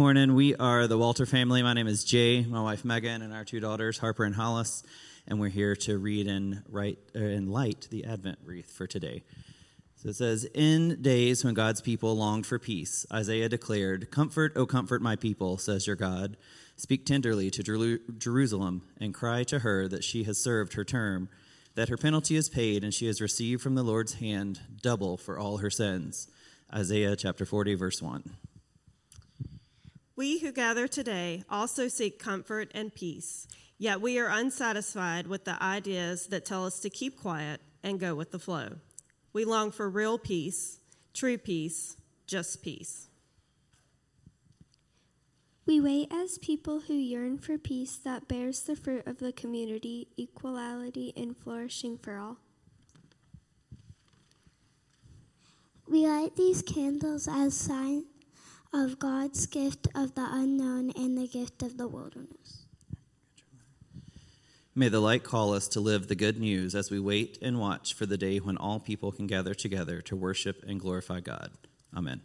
Morning. We are the Walter family. My name is Jay, my wife Megan, and our two daughters, Harper and Hollis. And we're here to read and write uh, and light the Advent wreath for today. So it says, In days when God's people longed for peace, Isaiah declared, Comfort, O comfort my people, says your God. Speak tenderly to Jerusalem and cry to her that she has served her term, that her penalty is paid and she has received from the Lord's hand double for all her sins. Isaiah chapter 40, verse 1. We who gather today also seek comfort and peace, yet we are unsatisfied with the ideas that tell us to keep quiet and go with the flow. We long for real peace, true peace, just peace. We wait as people who yearn for peace that bears the fruit of the community, equality, and flourishing for all. We light these candles as sign of God's gift of the unknown and the gift of the wilderness. May the light call us to live the good news as we wait and watch for the day when all people can gather together to worship and glorify God. Amen.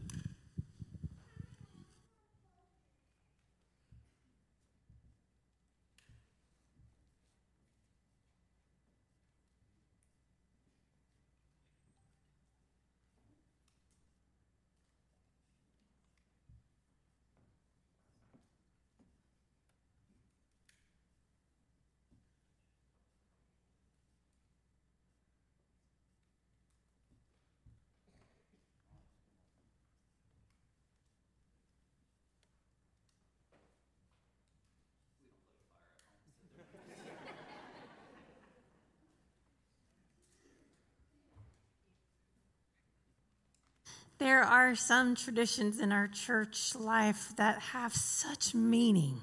There are some traditions in our church life that have such meaning.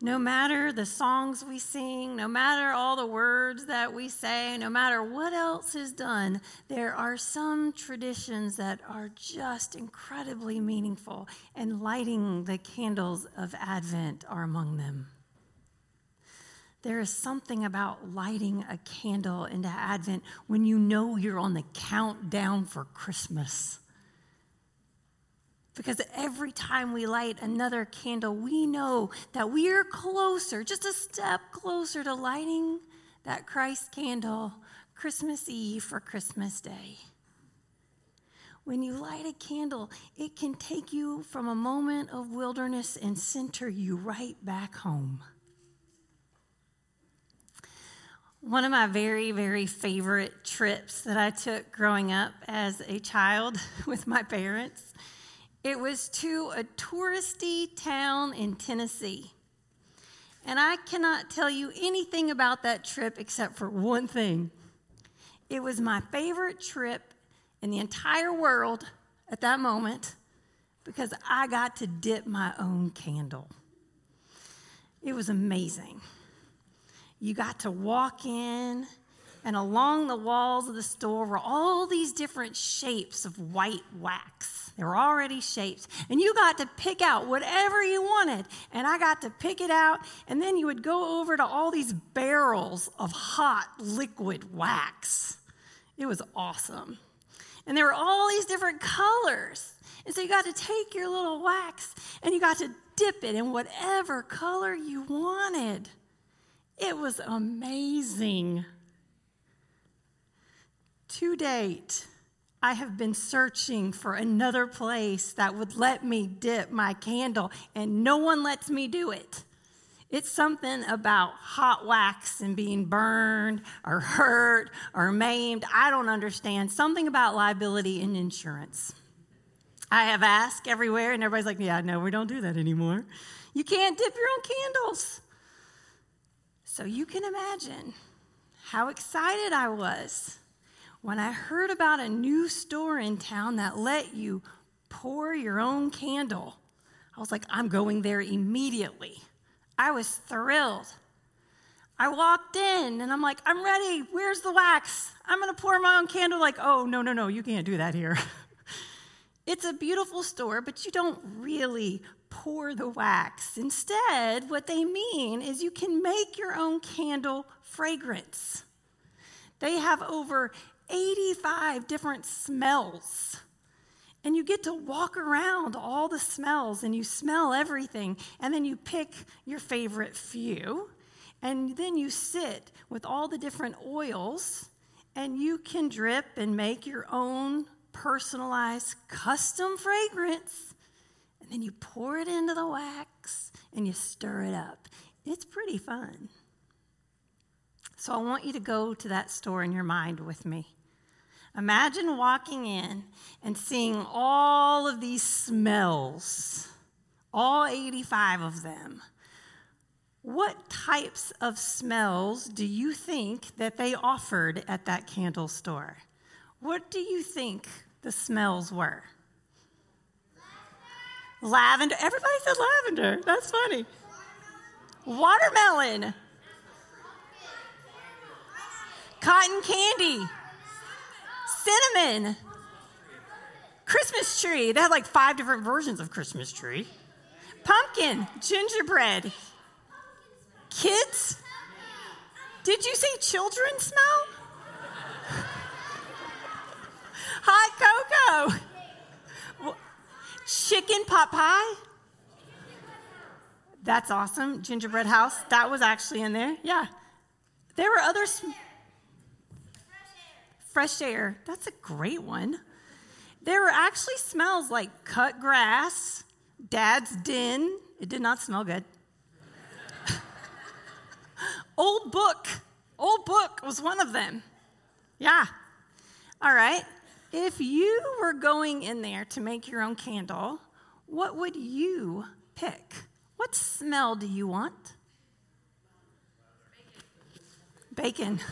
No matter the songs we sing, no matter all the words that we say, no matter what else is done, there are some traditions that are just incredibly meaningful, and lighting the candles of Advent are among them. There is something about lighting a candle into Advent when you know you're on the countdown for Christmas. Because every time we light another candle, we know that we are closer, just a step closer to lighting that Christ candle Christmas Eve for Christmas Day. When you light a candle, it can take you from a moment of wilderness and center you right back home. One of my very, very favorite trips that I took growing up as a child with my parents, it was to a touristy town in Tennessee. And I cannot tell you anything about that trip except for one thing. It was my favorite trip in the entire world at that moment because I got to dip my own candle. It was amazing you got to walk in, and along the walls of the store were all these different shapes of white wax. They were already shaped. And you got to pick out whatever you wanted. And I got to pick it out. And then you would go over to all these barrels of hot liquid wax. It was awesome. And there were all these different colors. And so you got to take your little wax and you got to dip it in whatever color you wanted. It was amazing. To date, I have been searching for another place that would let me dip my candle, and no one lets me do it. It's something about hot wax and being burned or hurt or maimed. I don't understand. Something about liability and insurance. I have asked everywhere, and everybody's like, yeah, no, we don't do that anymore. You can't dip your own candles. So you can imagine how excited I was when I heard about a new store in town that let you pour your own candle. I was like, I'm going there immediately. I was thrilled. I walked in and I'm like, I'm ready. Where's the wax? I'm going to pour my own candle. Like, oh, no, no, no, you can't do that here. it's a beautiful store, but you don't really pour the wax. Instead, what they mean is you can make your own candle fragrance. They have over 85 different smells. and you get to walk around all the smells and you smell everything. And then you pick your favorite few. And then you sit with all the different oils and you can drip and make your own personalized custom fragrance. And then you pour it into the wax and you stir it up. It's pretty fun. So I want you to go to that store in your mind with me. Imagine walking in and seeing all of these smells, all 85 of them. What types of smells do you think that they offered at that candle store? What do you think the smells were? Lavender. Everybody said lavender. That's funny. Watermelon. Cotton candy cinnamon, Christmas tree. They had like five different versions of Christmas tree. Pumpkin, gingerbread. Kids? Did you say children smell? Hot cocoa. Chicken pot pie. That's awesome. Gingerbread house. That was actually in there. Yeah. There were other. Sm- fresh air. That's a great one. There were actually smells like cut grass, dad's den. It did not smell good. Old book. Old book was one of them. Yeah. All right. If you were going in there to make your own candle, what would you pick? What smell do you want? Bacon. Bacon.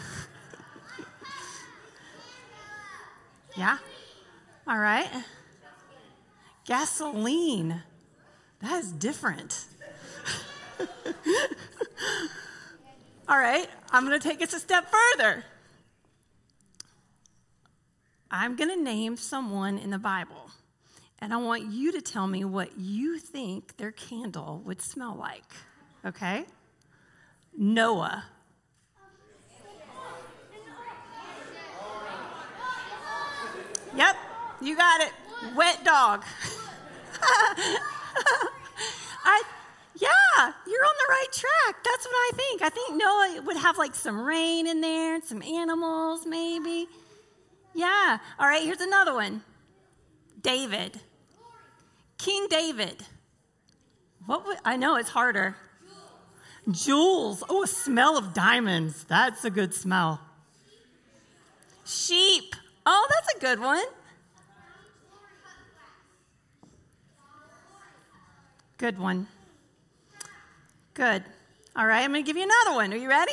Yeah? All right. Gasoline. That is different. All right, I'm going to take us a step further. I'm going to name someone in the Bible, and I want you to tell me what you think their candle would smell like. Okay? Noah. Yep, you got it. Wet dog. I, yeah, you're on the right track. That's what I think. I think Noah would have like some rain in there, and some animals maybe. Yeah. All right, here's another one David. King David. What would, I know it's harder. Jewels. Oh, a smell of diamonds. That's a good smell. Sheep. Oh, that's a good one. Good one. Good. All right, I'm going to give you another one. Are you ready?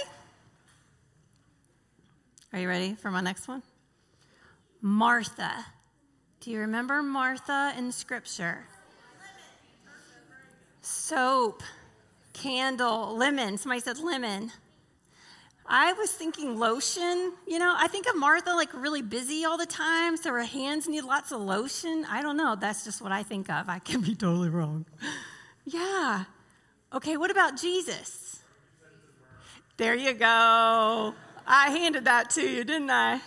Are you ready for my next one? Martha. Do you remember Martha in Scripture? Soap, candle, lemon. Somebody said lemon. I was thinking lotion. You know, I think of Martha like really busy all the time, so her hands need lots of lotion. I don't know. That's just what I think of. I can be totally wrong. Yeah. Okay, what about Jesus? There you go. I handed that to you, didn't I?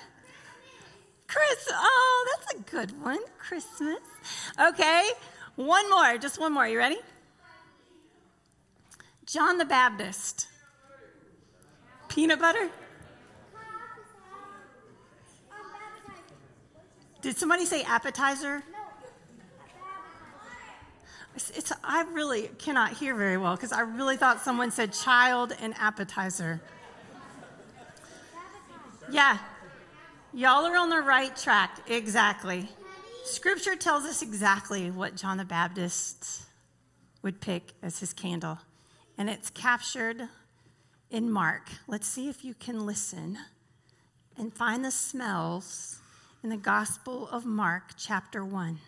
Chris, oh, that's a good one. Christmas. Okay, one more, just one more. You ready? John the Baptist. Peanut butter? Did somebody say appetizer? It's, it's, I really cannot hear very well because I really thought someone said child and appetizer. Yeah, y'all are on the right track. Exactly. Scripture tells us exactly what John the Baptist would pick as his candle, and it's captured in Mark. Let's see if you can listen and find the smells in the Gospel of Mark, chapter 1.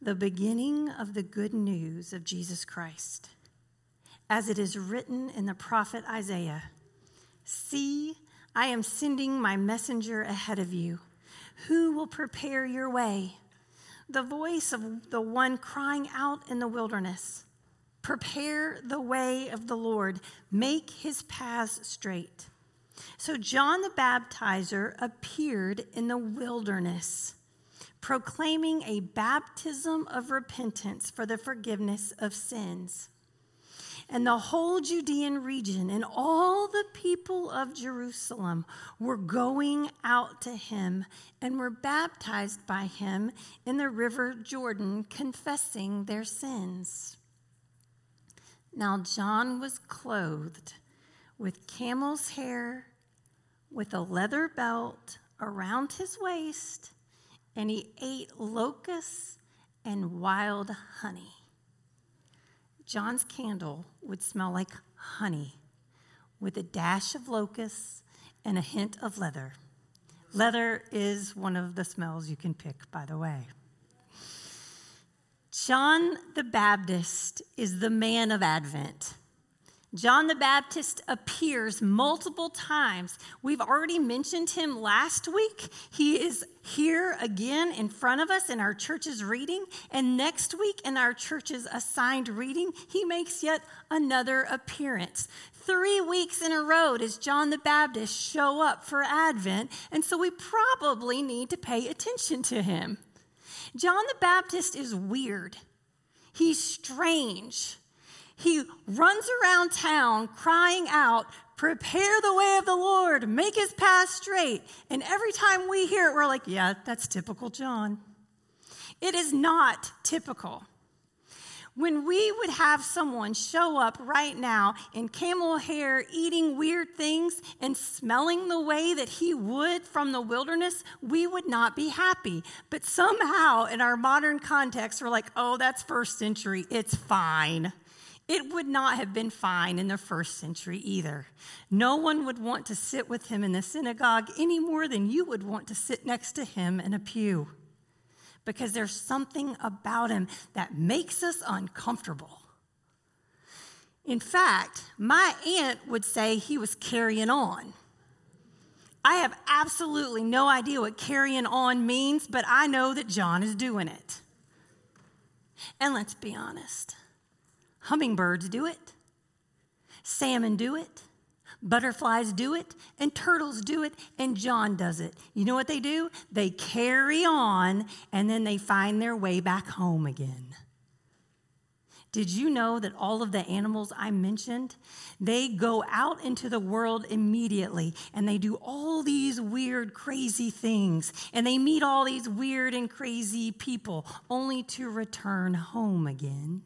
The beginning of the good news of Jesus Christ, as it is written in the prophet Isaiah See, I am sending my messenger ahead of you, who will prepare your way. The voice of the one crying out in the wilderness Prepare the way of the Lord, make his paths straight. So John the Baptizer appeared in the wilderness, proclaiming a baptism of repentance for the forgiveness of sins. And the whole Judean region and all the people of Jerusalem were going out to him and were baptized by him in the river Jordan, confessing their sins. Now, John was clothed with camel's hair, with a leather belt around his waist, and he ate locusts and wild honey. John's candle would smell like honey with a dash of locusts and a hint of leather. Leather is one of the smells you can pick, by the way. John the Baptist is the man of Advent. John the Baptist appears multiple times. We've already mentioned him last week. He is here again in front of us in our church's reading. And next week in our church's assigned reading, he makes yet another appearance. Three weeks in a row does John the Baptist show up for Advent. And so we probably need to pay attention to him. John the Baptist is weird, he's strange. He runs around town crying out, Prepare the way of the Lord, make his path straight. And every time we hear it, we're like, Yeah, that's typical John. It is not typical. When we would have someone show up right now in camel hair, eating weird things and smelling the way that he would from the wilderness, we would not be happy. But somehow, in our modern context, we're like, oh, that's first century, it's fine. It would not have been fine in the first century either. No one would want to sit with him in the synagogue any more than you would want to sit next to him in a pew because there's something about him that makes us uncomfortable. In fact, my aunt would say he was carrying on. I have absolutely no idea what carrying on means, but I know that John is doing it. And let's be honest hummingbirds do it, salmon do it, Butterflies do it, and turtles do it, and John does it. You know what they do? They carry on, and then they find their way back home again. Did you know that all of the animals I mentioned, they go out into the world immediately and they do all these weird, crazy things and they meet all these weird and crazy people only to return home again?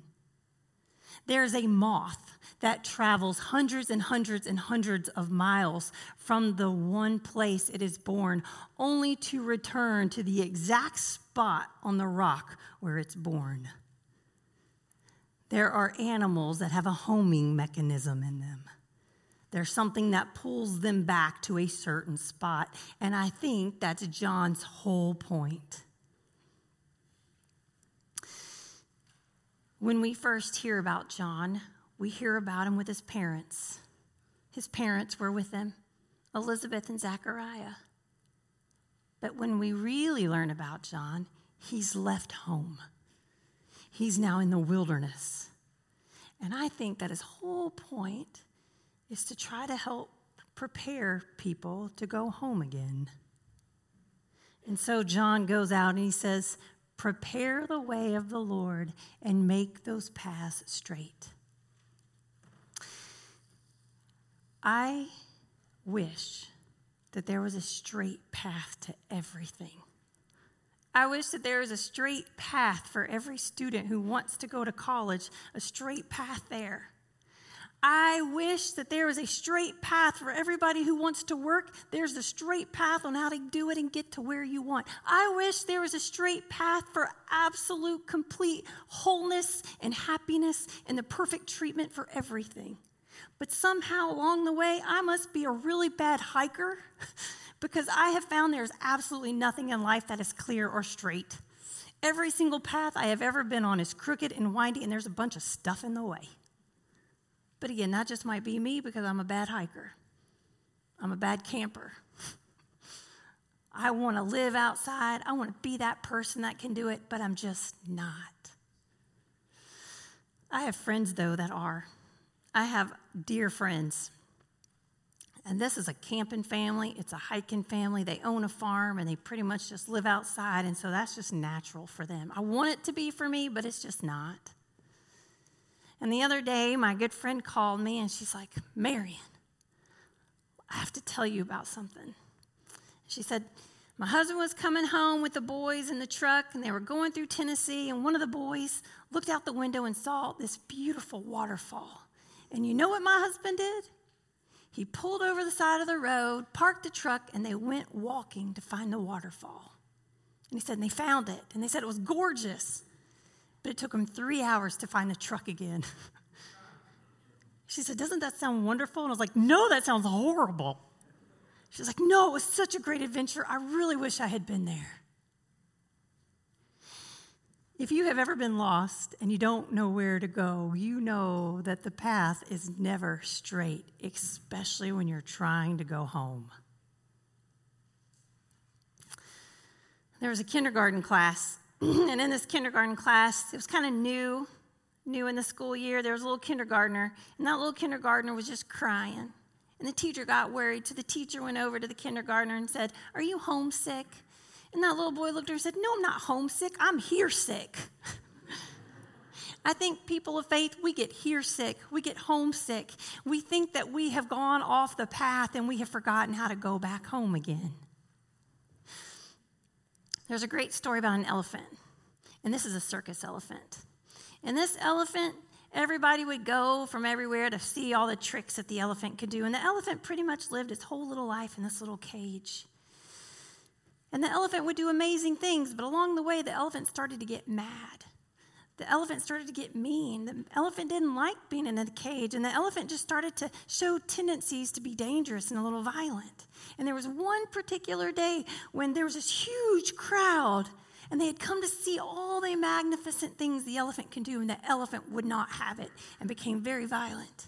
There's a moth that travels hundreds and hundreds and hundreds of miles from the one place it is born, only to return to the exact spot on the rock where it's born. There are animals that have a homing mechanism in them. There's something that pulls them back to a certain spot. And I think that's John's whole point. When we first hear about John, we hear about him with his parents. His parents were with him, Elizabeth and Zachariah. But when we really learn about John, he's left home. He's now in the wilderness. And I think that his whole point is to try to help prepare people to go home again. And so John goes out and he says, Prepare the way of the Lord and make those paths straight. I wish that there was a straight path to everything. I wish that there was a straight path for every student who wants to go to college, a straight path there. I wish that there was a straight path for everybody who wants to work. There's a straight path on how to do it and get to where you want. I wish there was a straight path for absolute, complete wholeness and happiness and the perfect treatment for everything. But somehow along the way, I must be a really bad hiker because I have found there's absolutely nothing in life that is clear or straight. Every single path I have ever been on is crooked and windy, and there's a bunch of stuff in the way. But again, that just might be me because I'm a bad hiker, I'm a bad camper. I want to live outside. I want to be that person that can do it, but I'm just not. I have friends, though, that are. I have dear friends And this is a camping family, it's a hiking family. They own a farm and they pretty much just live outside. And so that's just natural for them. I want it to be for me, but it's just not. And the other day, my good friend called me and she's like, Marion, I have to tell you about something. She said, My husband was coming home with the boys in the truck and they were going through Tennessee. And one of the boys looked out the window and saw this beautiful waterfall. And you know what my husband did? He pulled over the side of the road, parked the truck, and they went walking to find the waterfall. And he said, and they found it. And they said it was gorgeous. But it took him three hours to find the truck again. she said, Doesn't that sound wonderful? And I was like, No, that sounds horrible. She's like, No, it was such a great adventure. I really wish I had been there. If you have ever been lost and you don't know where to go, you know that the path is never straight, especially when you're trying to go home. There was a kindergarten class, and in this kindergarten class, it was kind of new, new in the school year. There was a little kindergartner, and that little kindergartner was just crying. And the teacher got worried, so the teacher went over to the kindergartner and said, Are you homesick? And that little boy looked at her and said, No, I'm not homesick. I'm here sick. I think people of faith, we get here sick. We get homesick. We think that we have gone off the path and we have forgotten how to go back home again. There's a great story about an elephant, and this is a circus elephant. And this elephant, everybody would go from everywhere to see all the tricks that the elephant could do. And the elephant pretty much lived its whole little life in this little cage. And the elephant would do amazing things, but along the way, the elephant started to get mad. The elephant started to get mean. The elephant didn't like being in a cage, and the elephant just started to show tendencies to be dangerous and a little violent. And there was one particular day when there was this huge crowd, and they had come to see all the magnificent things the elephant can do, and the elephant would not have it and became very violent.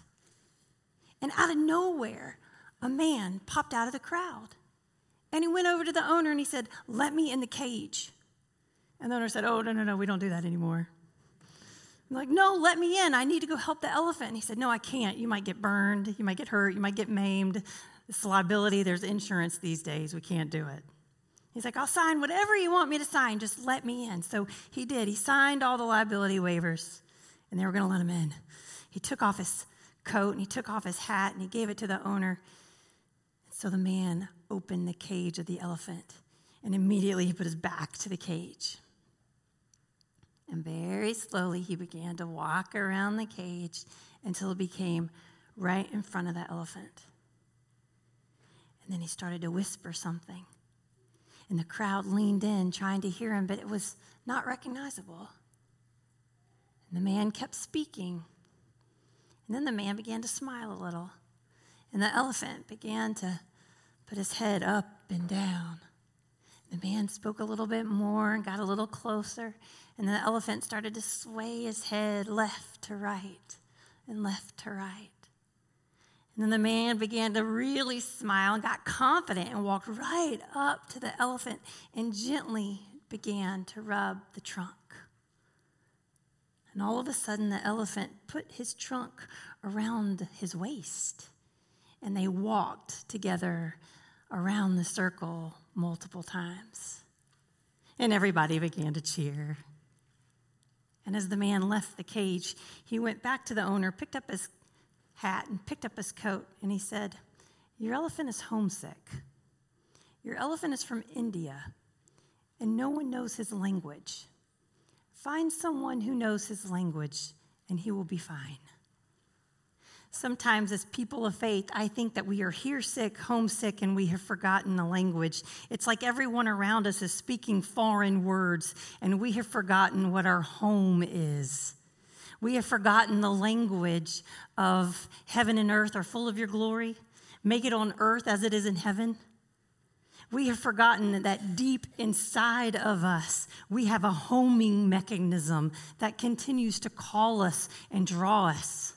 And out of nowhere, a man popped out of the crowd. And he went over to the owner and he said, Let me in the cage. And the owner said, Oh, no, no, no, we don't do that anymore. I'm like, No, let me in. I need to go help the elephant. And he said, No, I can't. You might get burned. You might get hurt. You might get maimed. It's liability. There's insurance these days. We can't do it. He's like, I'll sign whatever you want me to sign. Just let me in. So he did. He signed all the liability waivers, and they were going to let him in. He took off his coat and he took off his hat and he gave it to the owner. So the man opened the cage of the elephant, and immediately he put his back to the cage. And very slowly he began to walk around the cage until it became right in front of the elephant. And then he started to whisper something. And the crowd leaned in trying to hear him, but it was not recognizable. And the man kept speaking. And then the man began to smile a little. And the elephant began to put his head up and down. The man spoke a little bit more and got a little closer, and the elephant started to sway his head left to right and left to right. And then the man began to really smile and got confident and walked right up to the elephant and gently began to rub the trunk. And all of a sudden, the elephant put his trunk around his waist and they walked together around the circle multiple times. And everybody began to cheer. And as the man left the cage, he went back to the owner, picked up his hat, and picked up his coat, and he said, Your elephant is homesick. Your elephant is from India, and no one knows his language. Find someone who knows his language, and he will be fine. Sometimes, as people of faith, I think that we are here sick, homesick, and we have forgotten the language. It's like everyone around us is speaking foreign words, and we have forgotten what our home is. We have forgotten the language of heaven and earth are full of your glory. Make it on earth as it is in heaven. We have forgotten that deep inside of us, we have a homing mechanism that continues to call us and draw us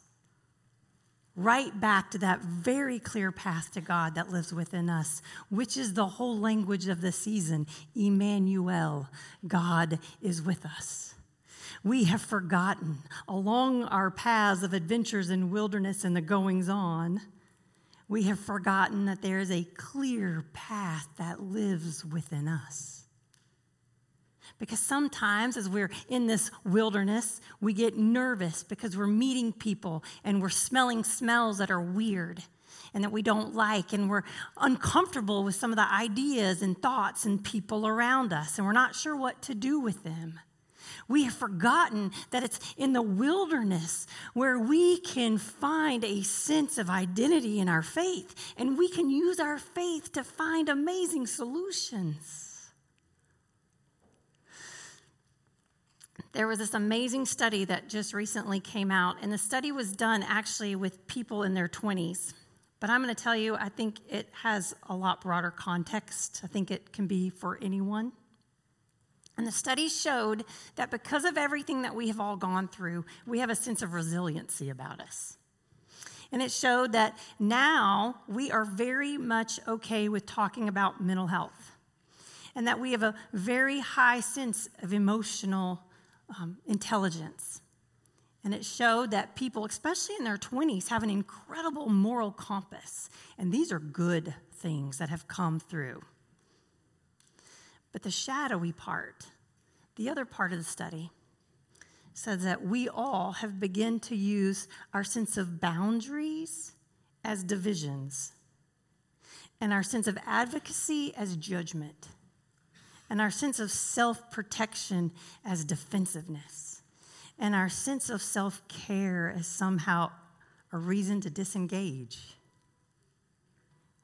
right back to that very clear path to God that lives within us, which is the whole language of the season Emmanuel, God is with us. We have forgotten along our paths of adventures in wilderness and the goings on, we have forgotten that there is a clear path that lives within us. Because sometimes, as we're in this wilderness, we get nervous because we're meeting people and we're smelling smells that are weird and that we don't like, and we're uncomfortable with some of the ideas and thoughts and people around us, and we're not sure what to do with them. We have forgotten that it's in the wilderness where we can find a sense of identity in our faith, and we can use our faith to find amazing solutions. There was this amazing study that just recently came out, and the study was done actually with people in their 20s. But I'm going to tell you, I think it has a lot broader context. I think it can be for anyone. And the study showed that because of everything that we have all gone through, we have a sense of resiliency about us. And it showed that now we are very much okay with talking about mental health, and that we have a very high sense of emotional um, intelligence. And it showed that people, especially in their 20s, have an incredible moral compass. And these are good things that have come through. But the shadowy part, the other part of the study, says that we all have begun to use our sense of boundaries as divisions, and our sense of advocacy as judgment, and our sense of self protection as defensiveness, and our sense of self care as somehow a reason to disengage.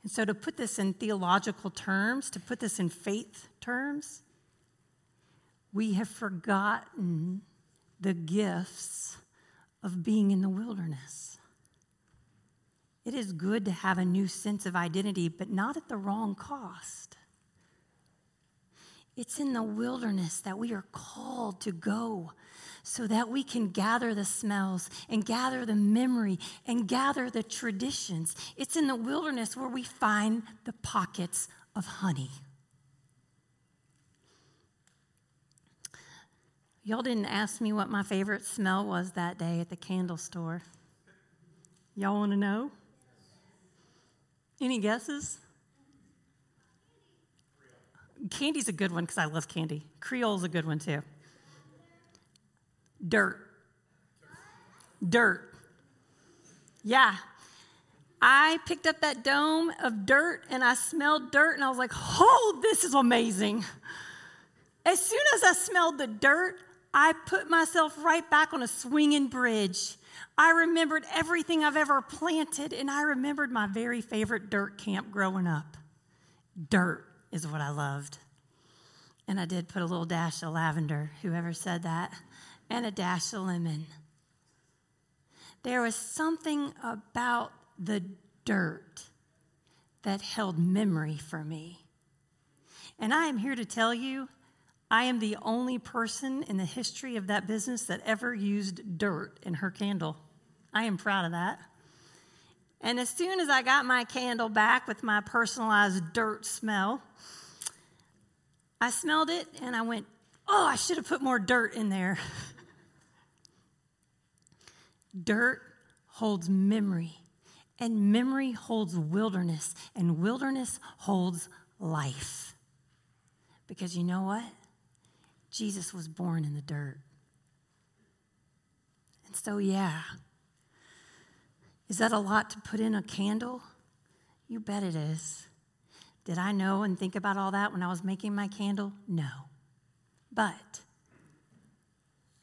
And so, to put this in theological terms, to put this in faith terms, we have forgotten the gifts of being in the wilderness. It is good to have a new sense of identity, but not at the wrong cost. It's in the wilderness that we are called to go so that we can gather the smells and gather the memory and gather the traditions. It's in the wilderness where we find the pockets of honey. Y'all didn't ask me what my favorite smell was that day at the candle store. Y'all want to know? Any guesses? Candy's a good one because I love candy. Creole's a good one too. Dirt. Dirt. Yeah. I picked up that dome of dirt and I smelled dirt and I was like, oh, this is amazing. As soon as I smelled the dirt, I put myself right back on a swinging bridge. I remembered everything I've ever planted and I remembered my very favorite dirt camp growing up. Dirt is what I loved. And I did put a little dash of lavender, whoever said that and a dash of lemon. There was something about the dirt that held memory for me. And I am here to tell you, I am the only person in the history of that business that ever used dirt in her candle. I am proud of that. And as soon as I got my candle back with my personalized dirt smell, I smelled it and I went, oh, I should have put more dirt in there. Dirt holds memory, and memory holds wilderness, and wilderness holds life. Because you know what? Jesus was born in the dirt. And so, yeah. Is that a lot to put in a candle? You bet it is. Did I know and think about all that when I was making my candle? No. But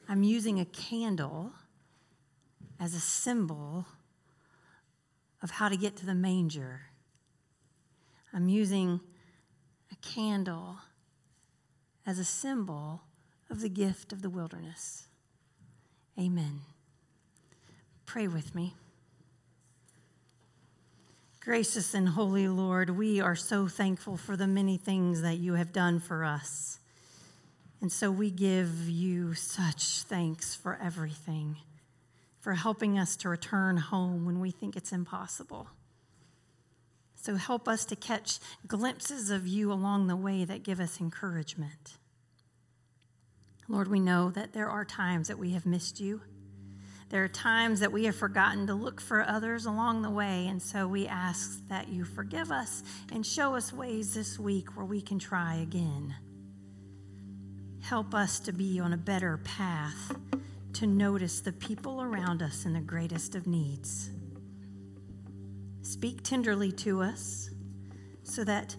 I'm using a candle as a symbol of how to get to the manger. I'm using a candle as a symbol of the gift of the wilderness. Amen. Pray with me. Gracious and holy Lord, we are so thankful for the many things that you have done for us. And so we give you such thanks for everything for helping us to return home when we think it's impossible. So help us to catch glimpses of you along the way that give us encouragement. Lord, we know that there are times that we have missed you, There are times that we have forgotten to look for others along the way, and so we ask that you forgive us and show us ways this week where we can try again. Help us to be on a better path to notice the people around us in the greatest of needs. Speak tenderly to us so that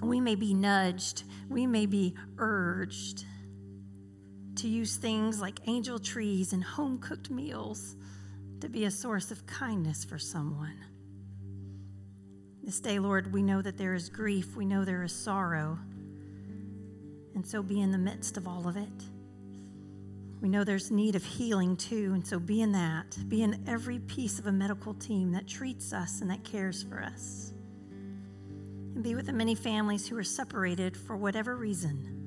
we may be nudged, we may be urged to use things like angel trees and home cooked meals to be a source of kindness for someone. This day, Lord, we know that there is grief, we know there is sorrow, and so be in the midst of all of it. We know there's need of healing too, and so be in that. Be in every piece of a medical team that treats us and that cares for us. And be with the many families who are separated for whatever reason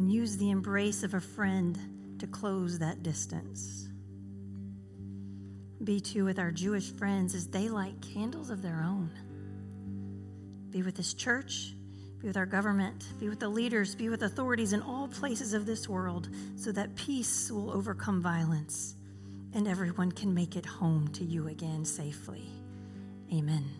and use the embrace of a friend to close that distance. Be too with our Jewish friends as they light candles of their own. Be with this church, be with our government, be with the leaders, be with authorities in all places of this world so that peace will overcome violence and everyone can make it home to you again safely. Amen.